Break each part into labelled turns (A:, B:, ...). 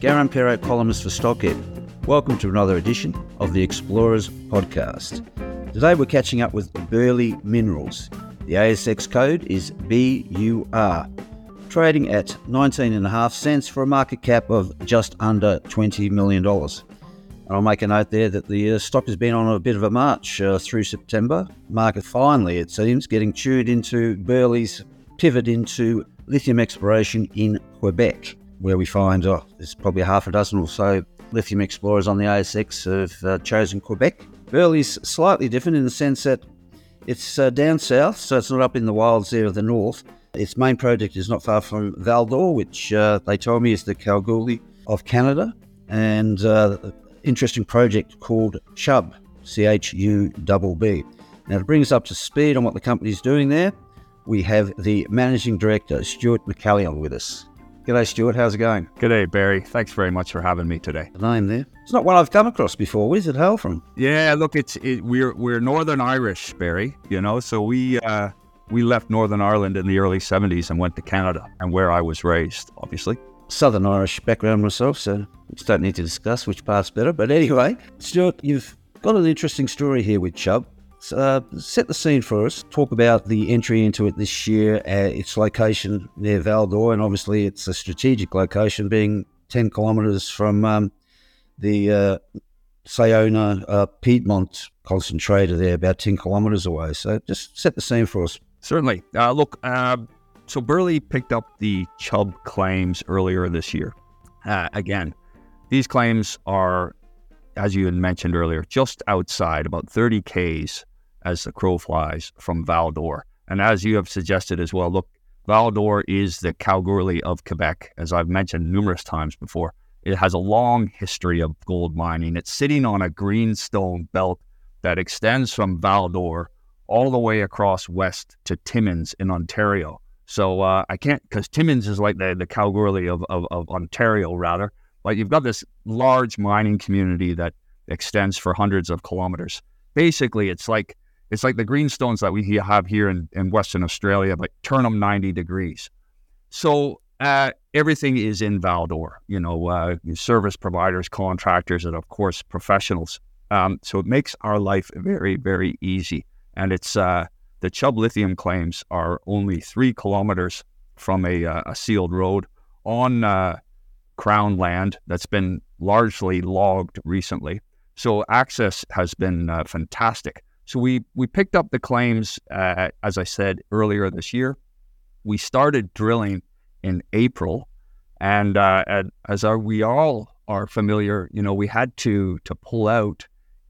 A: Garimpeiro columnist for Stockhead. Welcome to another edition of the Explorers podcast. Today we're catching up with Burley Minerals. The ASX code is BUR, trading at 19.5 cents for a market cap of just under $20 million. And I'll make a note there that the uh, stock has been on a bit of a march uh, through September. Market finally, it seems, getting tuned into Burley's pivot into lithium exploration in Quebec, where we find oh, there's probably half a dozen or so lithium explorers on the ASX have uh, chosen Quebec. Burley's slightly different in the sense that it's uh, down south, so it's not up in the wilds there of the north. Its main project is not far from Val d'Or, which uh, they told me is the Kalgoorlie of Canada, and uh, interesting project called Chubb, C H U B B. Now, to bring us up to speed on what the company is doing there, we have the Managing Director, Stewart McCallion, with us. G'day, Stewart. How's it going?
B: G'day, Barry. Thanks very much for having me today.
A: The name there. It's not one I've come across before. Where's it hail from?
B: Yeah, look, it's it, we're we're Northern Irish, Barry. You know, so we uh, we left Northern Ireland in the early '70s and went to Canada, and where I was raised, obviously.
A: Southern Irish background myself, so we don't need to discuss which part's better. But anyway, Stewart, you've got an interesting story here with Chubb. Uh, set the scene for us. Talk about the entry into it this year, uh, its location near Val d'Or, and obviously it's a strategic location, being 10 kilometres from um, the uh, Sayona uh, Piedmont concentrator there, about 10 kilometres away. So just set the scene for us.
B: Certainly. Uh, look, uh, so Burley picked up the Chubb claims earlier this year. again, these claims are, as you had mentioned earlier, just outside, about 30 Ks as the crow flies from Val d'Or. And as you have suggested as well, look, Val d'Or is the Kalgoorlie of Quebec, as I've mentioned numerous times before. It has a long history of gold mining. It's sitting on a greenstone belt that extends from Val d'Or all the way across west to Timmins in Ontario. So uh, I can't, because Timmins is like the, the Kalgoorlie of, of, of Ontario, rather. But you've got this large mining community that extends for hundreds of kilometers. Basically, it's like it's like the greenstones that we have here in, in Western Australia, but turn them 90 degrees. So uh, everything is in Val d'Or, you know, uh, service providers, contractors, and of course, professionals. Um, so it makes our life very, very easy. And it's uh, the Chubb lithium claims are only three kilometers from a, uh, a sealed road on uh, Crown land that's been largely logged recently. So access has been uh, fantastic. So we we picked up the claims, uh, as I said earlier this year. We started drilling in April, and, uh, and as we all are familiar, you know, we had to to pull out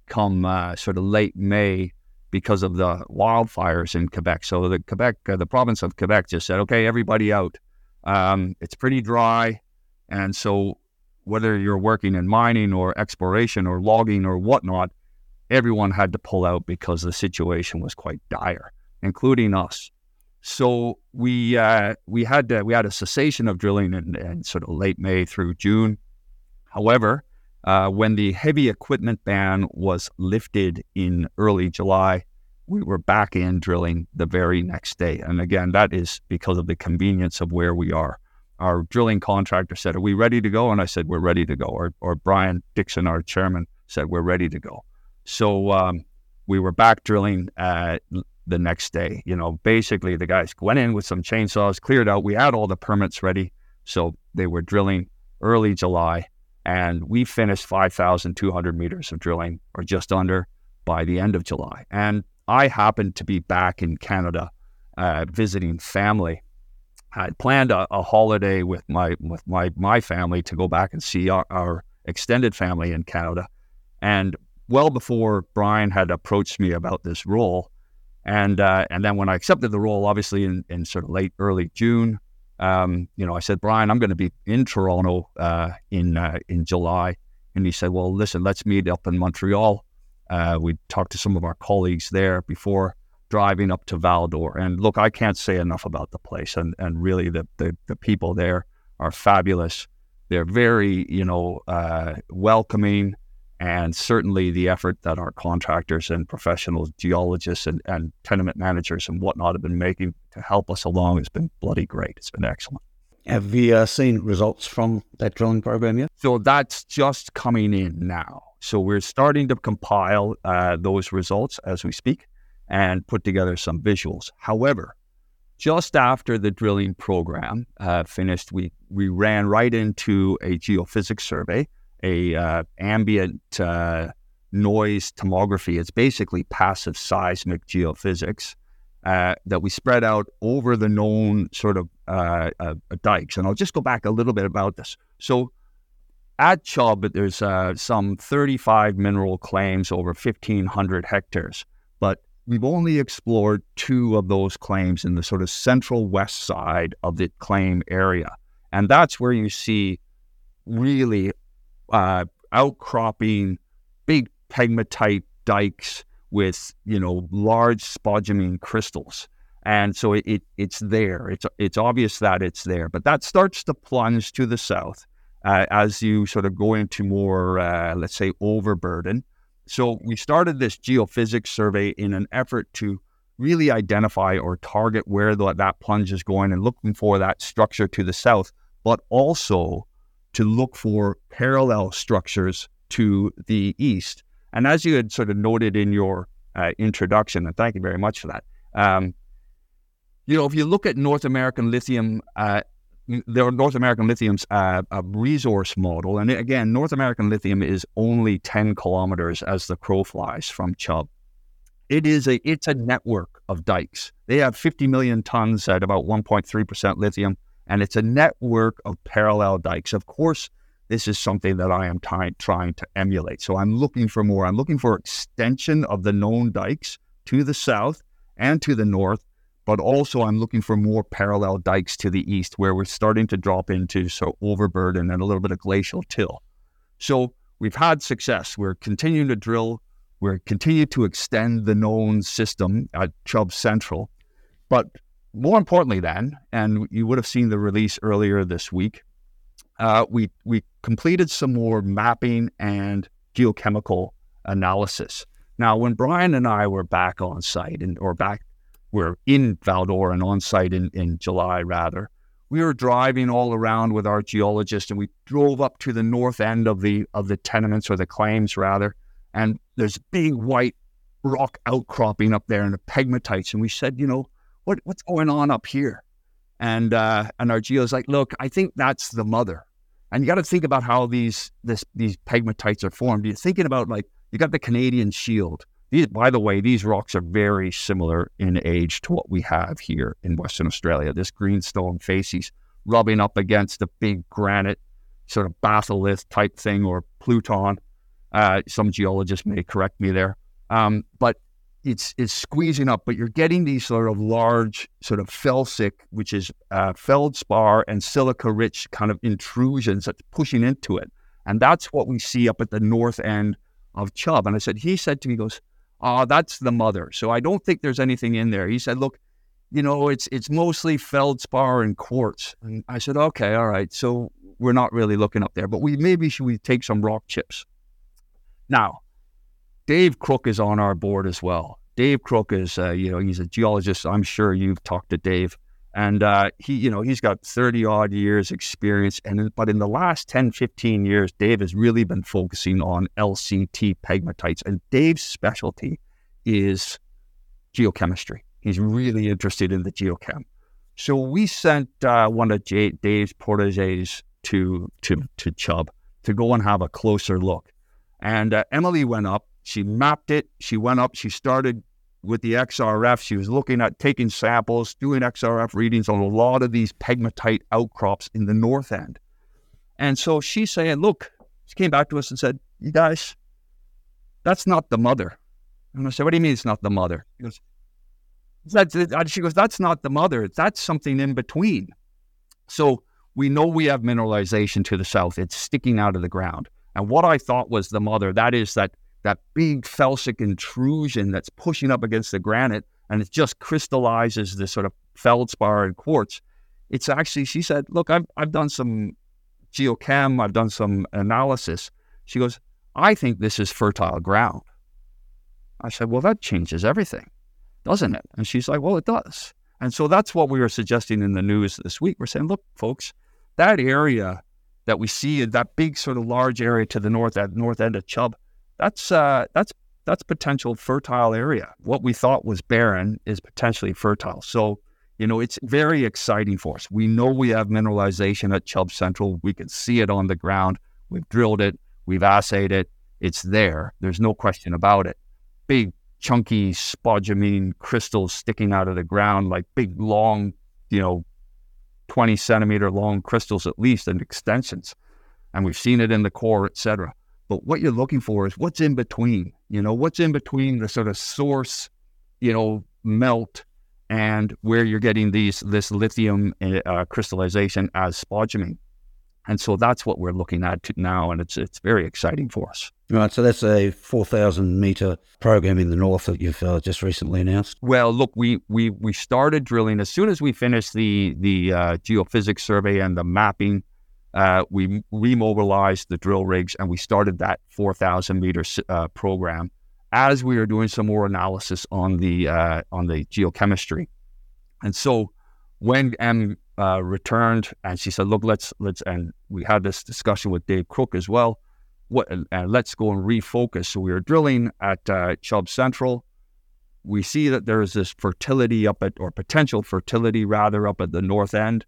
B: come uh, sort of late May because of the wildfires in Quebec. So the Quebec, uh, the province of Quebec, just said, okay, everybody out. Um, it's pretty dry, and so whether you're working in mining or exploration or logging or whatnot, everyone had to pull out because the situation was quite dire, including us. So we uh, we had to, we had a cessation of drilling in, in, sort of late May through June. However, uh, when the heavy equipment ban was lifted in early July, we were back in drilling the very next day. And again, that is because of the convenience of where we are. Our drilling contractor said, "Are we ready to go?" And I said, "We're ready to go." Or, or Brian Dixon, our chairman, said, "We're ready to go." So um, we were back drilling uh, the next day. You know, basically the guys went in with some chainsaws, cleared out. We had all the permits ready, so they were drilling early July, and we finished 5,200 meters of drilling, or just under, by the end of July. And I happened to be back in Canada uh, visiting family. I had planned a, a, holiday with my with my my family to go back and see our, our extended family in Canada, and well before Brian had approached me about this role. And uh, and then when I accepted the role, obviously in, in sort of late early June, um, you know, I said, Brian, I'm going to be in Toronto uh, in uh, in July, and he said, well, listen, let's meet up in Montreal. Uh, we talked to some of our colleagues there before driving up to Val-d'Or. And look, I can't say enough about the place, and and really the the, the people there are fabulous. They're very, you know, uh, welcoming and certainly the effort that our contractors and professional geologists and, and tenement managers and whatnot have been making to help us along has been bloody great. It's been excellent.
A: Have we uh, seen results from that drilling program yet?
B: So that's just coming in now. So we're starting to compile uh, those results as we speak and put together some visuals. However, just after the drilling program uh, finished, we, we ran right into a geophysics survey a uh, ambient uh, noise tomography. It's basically passive seismic geophysics uh, that we spread out over the known sort of uh, uh, dikes. And I'll just go back a little bit about this. So at Chubb, there's uh, some 35 mineral claims over 1,500 hectares, but we've only explored two of those claims in the sort of central west side of the claim area. And that's where you see really uh, outcropping big pegmatite dikes with you know large spodumene crystals. And so it, it, it's there. It's it's obvious that it's there but that starts to plunge to the south uh, as you sort of go into more uh, let's say overburden. So we started this geophysics survey in an effort to really identify or target where the, that plunge is going and looking for that structure to the south but also to look for parallel structures to the east. And as you had sort of noted in your uh, introduction, and thank you very much for that. Um, you know, if you look at North American lithium, uh, the North American lithium's uh, a resource model, and again, North American lithium is only ten kilometers as the crow flies from Chubb. It is a it's a network of dikes. They have 50 million tons at about 1.3 percent lithium and it's a network of parallel dikes. Of course, this is something that I am trying to emulate. So I'm looking for more. I'm looking for extension of the known dikes to the south and to the north, but also I'm looking for more parallel dikes to the east where we're starting to drop into so overburden and a little bit of glacial till. So we've had success. We're continuing to drill. We're continuing to extend the known system at Chubb Central. But more importantly, then, and you would have seen the release earlier this week, uh, we we completed some more mapping and geochemical analysis. Now, when Brian and I were back on site, and or back, we're in Val-d'Or and on site in, in July rather, we were driving all around with our geologist, and we drove up to the north end of the of the tenements or the claims rather, and there's big white rock outcropping up there and the pegmatites, and we said, you know what, what's going on up here? And uh, and our geo's like, look, I think that's the mother. And you got to think about how these this these pegmatites are formed. You're thinking about like you got the Canadian Shield. These, by the way, these rocks are very similar in age to what we have here in Western Australia. This greenstone facies rubbing up against a big granite, sort of batholith type thing or pluton. Uh, some geologists may correct me there. Um, but it's it's squeezing up, but you're getting these sort of large, sort of felsic, which is uh, feldspar and silica-rich kind of intrusions that's pushing into it, and that's what we see up at the north end of Chubb. And I said, he said to me, he goes, "Ah, oh, that's the mother." So I don't think there's anything in there. He said, "Look, you know, it's it's mostly feldspar and quartz." And I said, "Okay, all right." So we're not really looking up there, but we maybe should we take some rock chips. Now, Dave Crook is on our board as well. Dave Crook is, uh, you know, he's a geologist. I'm sure you've talked to Dave, and uh, he, you know, he's got 30 odd years experience. And but in the last 10, 15 years, Dave has really been focusing on LCT pegmatites, and Dave's specialty is geochemistry. He's really interested in the geochem. So we sent uh, one of J- Dave's proteges to to to Chubb to go and have a closer look. And uh, Emily went up she mapped it. She went up. She started with the XRF. She was looking at taking samples, doing XRF readings on a lot of these pegmatite outcrops in the north end. And so she's saying, look, she came back to us and said, you guys, that's not the mother. And I said, what do you mean it's not the mother? He goes, that's, she goes, that's not the mother. That's something in between. So we know we have mineralization to the south. It's sticking out of the ground. And what I thought was the mother, that is that that big felsic intrusion that's pushing up against the granite and it just crystallizes this sort of feldspar and quartz. It's actually, she said, look, I've, I've done some geochem, I've done some analysis. She goes, I think this is fertile ground. I said, well, that changes everything, doesn't it? And she's like, well, it does. And so that's what we were suggesting in the news this week. We're saying, look, folks, that area that we see, that big sort of large area to the north, at north end of Chubb, that's uh, that's that's potential fertile area. What we thought was barren is potentially fertile. So, you know, it's very exciting for us. We know we have mineralization at Chubb Central. We can see it on the ground. We've drilled it. We've assayed it. It's there. There's no question about it. Big, chunky spodumene crystals sticking out of the ground, like big, long, you know, 20 centimeter long crystals at least and extensions. And we've seen it in the core, etc. But what you're looking for is what's in between. You know, what's in between the sort of source, you know, melt and where you're getting these this lithium uh, crystallization as spodumene. And so that's what we're looking at now, and it's it's very exciting for us.
A: Right, so that's a four thousand meter program in the north that you've uh, just recently announced.
B: Well, look, we we we started drilling as soon as we finished the the uh, geophysics survey and the mapping uh, we remobilized the drill rigs and we started that 4,000 meter uh, program as we were doing some more analysis on the uh, on the geochemistry. And so when M uh, returned and she said, "Look, let's let's," and we had this discussion with Dave Crook as well. What let's go and refocus. So we were drilling at uh, Chubb Central. We see that there is this fertility up at, or potential fertility rather, up at the north end.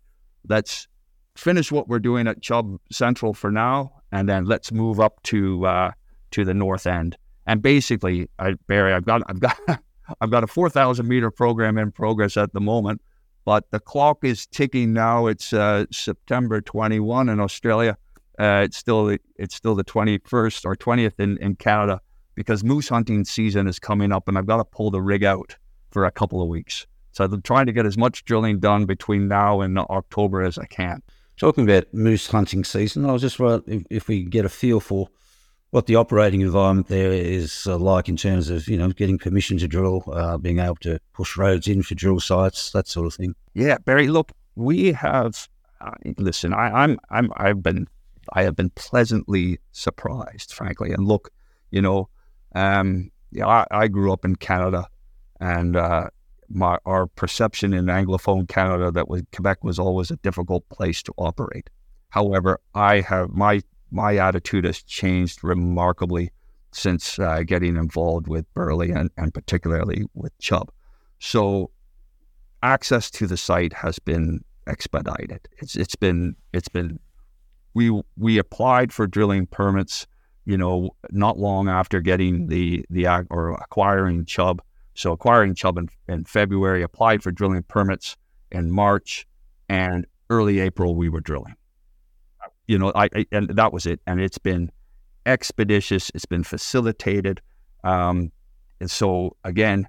B: Let's finish what we're doing at Chubb Central for now, and then let's move up to uh, to the north end. And basically, I, Barry, I've got I've got I've got a four thousand meter program in progress at the moment, but the clock is ticking now. It's uh, September twenty one in Australia. Uh, it's still it's still the twenty first or twentieth in, in Canada because moose hunting season is coming up, and I've got to pull the rig out for a couple of weeks. So I'm trying to get as much drilling done between now and October as I can.
A: Talking about moose hunting season, I was just wondering if, if we get a feel for what the operating environment there is uh, like in terms of you know getting permission to drill, uh, being able to push roads in for drill sites, that sort of thing.
B: Yeah, Barry. Look, we have. Uh, listen, I, I'm I'm I've been I have been pleasantly surprised, frankly. And look, you know, um, yeah, I, I grew up in Canada, and uh, my, our perception in Anglophone Canada that was Quebec was always a difficult place to operate. However, I have my my attitude has changed remarkably since uh, getting involved with Burley and, and particularly with Chubb. So access to the site has been expedited. It's it's been it's been we we applied for drilling permits, you know, not long after getting the the or acquiring Chubb so acquiring Chubb in, in February, applied for drilling permits in March, and early April we were drilling. You know, I, I and that was it. And it's been expeditious. It's been facilitated, um, and so again,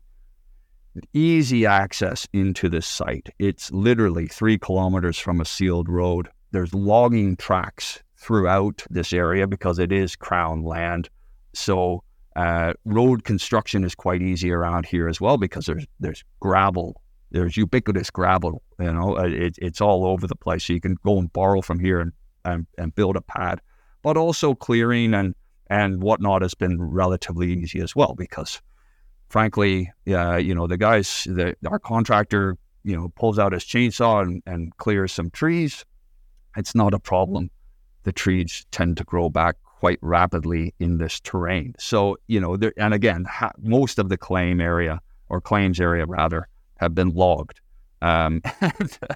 B: easy access into this site. It's literally three kilometers from a sealed road. There's logging tracks throughout this area because it is crown land. So uh, road construction is quite easy around here as well because there's there's gravel, there's ubiquitous gravel. You know, uh, it, it's all over the place. So you can go and borrow from here and, and and build a pad. But also clearing and and whatnot has been relatively easy as well because, frankly, yeah, you know the guys, the our contractor, you know, pulls out his chainsaw and, and clears some trees. It's not a problem. The trees tend to grow back quite rapidly in this terrain. So, you know, there, and again, ha- most of the claim area or claims area rather have been logged, um,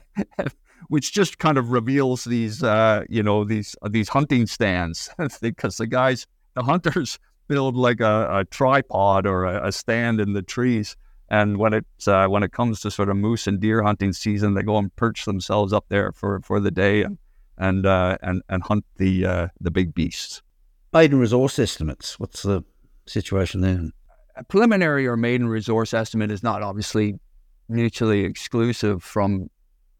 B: which just kind of reveals these, uh, you know, these these hunting stands because the guys, the hunters, build like a, a tripod or a, a, stand in the trees. And when it's uh, when it comes to sort of moose and deer hunting season, they go and perch themselves up there for, for the day and and uh, and and hunt the uh, the big beasts
A: maiden resource estimates. What's the situation there?
B: A preliminary or maiden resource estimate is not obviously mutually exclusive from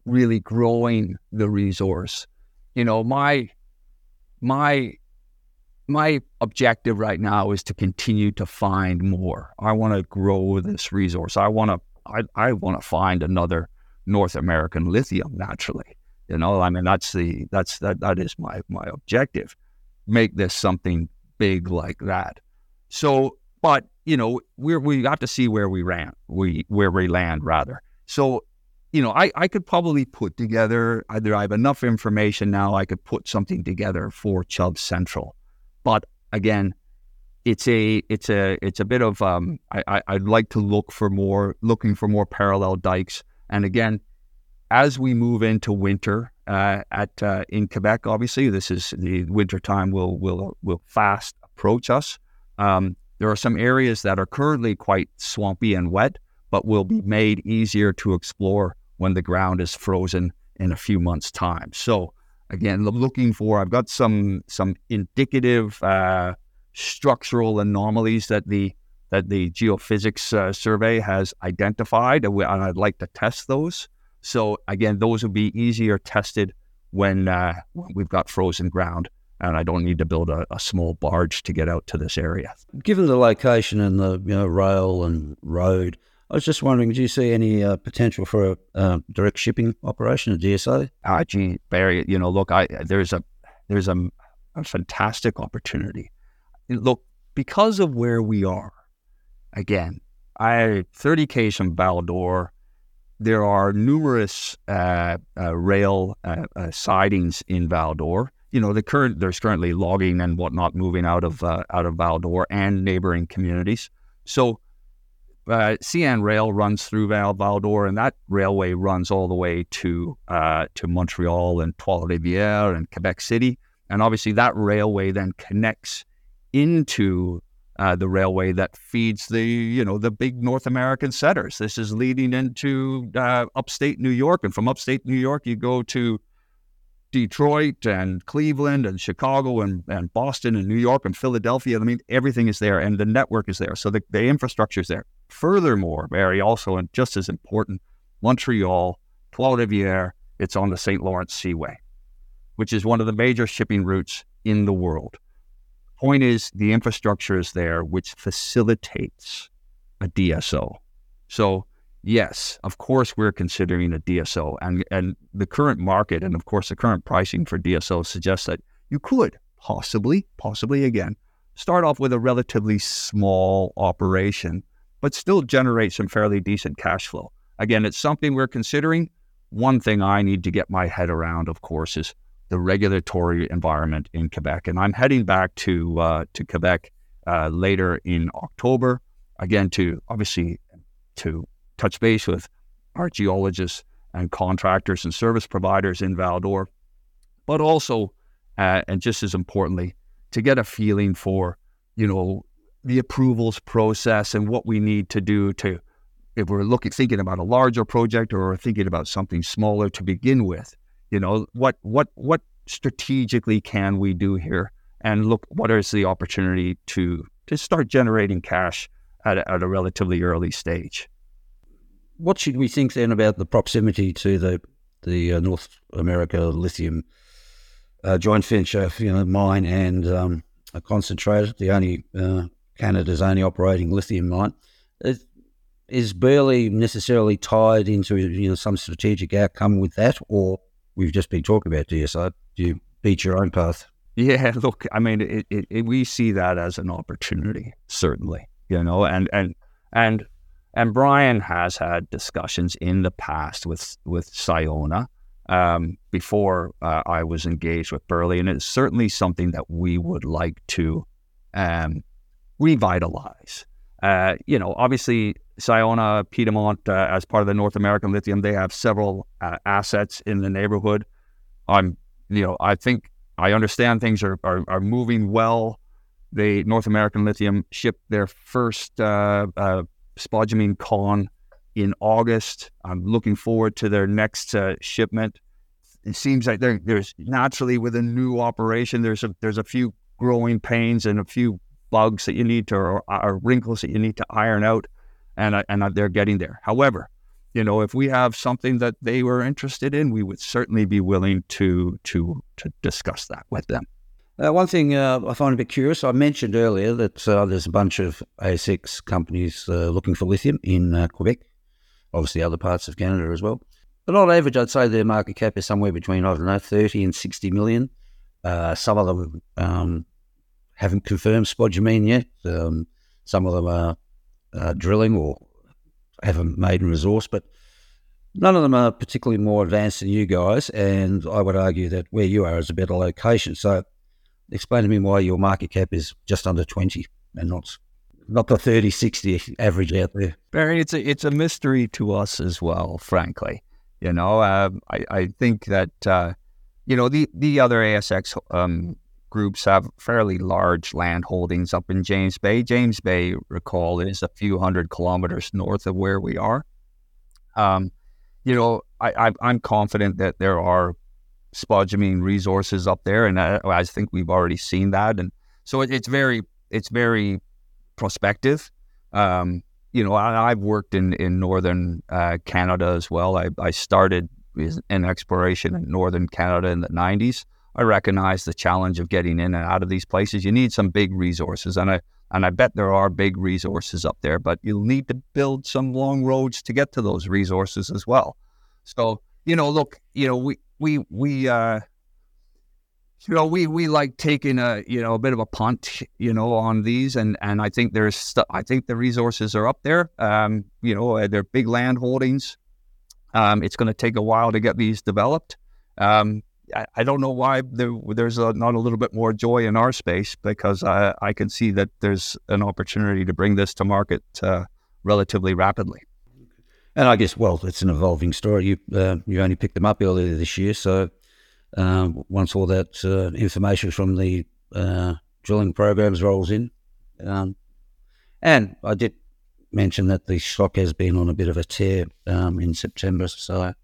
B: really growing the resource. You know, my my my objective right now is to continue to find more. I want to grow this resource. I want to I, I want to find another North American lithium naturally. You know, I mean that's the that's that that is my my objective. Make this something big like that. So, but you know, we we got to see where we ran, we where we land rather. So, you know, I I could probably put together either I have enough information now I could put something together for Chubb Central, but again, it's a it's a it's a bit of um I, I I'd like to look for more looking for more parallel dikes and again as we move into winter uh, at uh, in Quebec, obviously this is the winter time will will will fast approach us. Um, there are some areas that are currently quite swampy and wet, but will be made easier to explore when the ground is frozen in a few months' time. So again, looking for I've got some some indicative uh, structural anomalies that the that the geophysics uh, survey has identified, and I'd like to test those. So again, those will be easier tested when, uh, we've got frozen ground and I don't need to build a, a, small barge to get out to this area.
A: Given the location and the you know rail and road, I was just wondering, do you see any uh, potential for a uh, direct shipping operation at DSO?
B: Ah, gee, Barry, you know, look, I there's a there's a, a fantastic opportunity. Look, because of where we are, again, I 30 k's from Val-d'Or, there are numerous uh, uh, rail uh, uh, sidings in Val-d'Or. You know, the current there's currently logging and whatnot moving out of uh, out of Val-d'Or and neighboring communities. So, uh, CN Rail runs through Val Val-d'Or, and that railway runs all the way to to Montreal and Trois-Rivières and Quebec City. And obviously, that railway then connects into uh, the railway that feeds the you know the big North American centers. This is leading into uh, upstate New York, and from upstate New York, you go to Detroit and Cleveland and Chicago and, and Boston and New York and Philadelphia. I mean, everything is there, and the network is there, so the, the infrastructure is there. Furthermore, Barry, also and just as important, Montreal, Trois-Rivières, it's on the St. Lawrence Seaway, which is one of the major shipping routes in the world. Point is, the infrastructure is there, which facilitates a DSO. So, yes, of course, we're considering a DSO, and and the current market, and of course, the current pricing for DSO suggests that you could possibly, possibly again, start off with a relatively small operation, but still generate some fairly decent cash flow. Again, it's something we're considering. One thing I need to get my head around, of course, is the regulatory environment in Quebec. And I'm heading back to uh, to Quebec uh, later in October, again to obviously to touch base with our geologists and contractors and service providers in Val-d'Or, but also uh, and just as importantly, to get a feeling for you know the approvals process and what we need to do to if we're looking thinking about a larger project or thinking about something smaller to begin with you know what what what strategically can we do here and look what is the opportunity to to start generating cash at a, at a relatively early stage
A: what should we think then about the proximity to the the uh, North America lithium uh, joint venture, you know, mine and um, a concentrator, the only uh, Canada's only operating lithium mine. Is, is Burley necessarily tied into you know some strategic outcome with that, or we've just been talking about DSO. Do you beat your own path?
B: Yeah, look, I mean, it, it, it, we see that as an opportunity, certainly, you know, and and and and Brian has had discussions in the past with with Sayona, um, before uh, I was engaged with Burley, and it's certainly something that we would like to um, revitalize. Uh, you know, obviously, Sayona, Piedmont, uh, as part of the North American Lithium, they have several uh, assets in the neighborhood. I'm, you know, I think I understand things are, are, are moving well. The North American Lithium shipped their first uh, uh, spodumene con in August. I'm looking forward to their next uh, shipment. It seems like there's naturally with a new operation, there's a there's a few growing pains and a few bugs that you need to or, or wrinkles that you need to iron out and and they're getting there. However, you know, if we have something that they were interested in, we would certainly be willing to to to discuss that with them.
A: Uh, one thing uh, I find a bit curious, I mentioned earlier that uh, there's a bunch of ASX companies uh, looking for lithium in uh, Quebec, obviously other parts of Canada as well. But on average, I'd say their market cap is somewhere between, I don't know, 30 and 60 million. Uh, some of them um, haven't confirmed spodumene yet. Um, some of them are drilling or haven't made a resource, but none of them are particularly more advanced than you guys. And I would argue that where you are is a better location. So explain to me why your market cap is just under 20 and not not the 30, 60 average out there.
B: Barry, it's a, it's a mystery to us as well, frankly. You know, uh, I, I think that, uh, you know, the, the other ASX um, groups have fairly large land holdings up in James Bay. James Bay, recall, is a few hundred kilometers north of where we are. Um, you know, I, am confident that there are spodumene resources up there, and I, I think we've already seen that. And so it, it's very it's very prospective. Um, you know, I, have worked in in northern uh, Canada as well. I, I started in exploration in northern Canada in the '90s. I recognize the challenge of getting in and out of these places. You need some big resources, and I and I bet there are big resources up there, but you'll need to build some long roads to get to those resources as well. So you know, look, you know, we we we uh, you know we we like taking a you know a bit of a punt you know on these and and I think there's st- I think the resources are up there um you know uh, they're big land holdings um it's going to take a while to get these developed um I, don't know why there, there's a, not a little bit more joy in our space because I I can see that there's an opportunity to bring this to market uh, relatively rapidly.
A: And I guess, well, it's an evolving story. You uh, you only picked them up earlier this year, so um, once all that uh, information from the uh, drilling programs rolls in, um, and I did mention that the stock has been on a bit of a tear um, in September, so it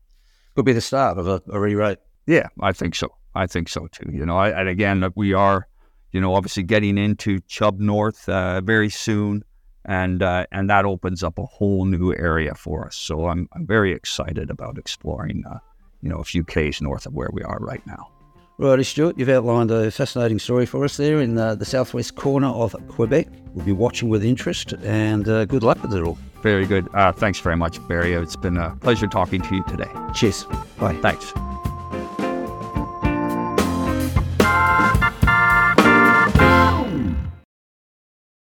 A: could be the start of a, a re-rate.
B: Yeah, I think so. I think so too. You know, I, and again, we are, you know, obviously getting into Chubb North uh, very soon and uh, and that opens up a whole new area for us. So I'm I'm very excited about exploring, uh, you know, a few k's north of where we are right now.
A: Righty, Stewart, you've outlined a fascinating story for us there in uh, the southwest corner of Quebec. We'll be watching with interest, and uh, good luck with it all.
B: Very good. Uh, thanks very much, Barry. It's been a pleasure talking to you today.
A: Cheers. Bye.
B: Thanks.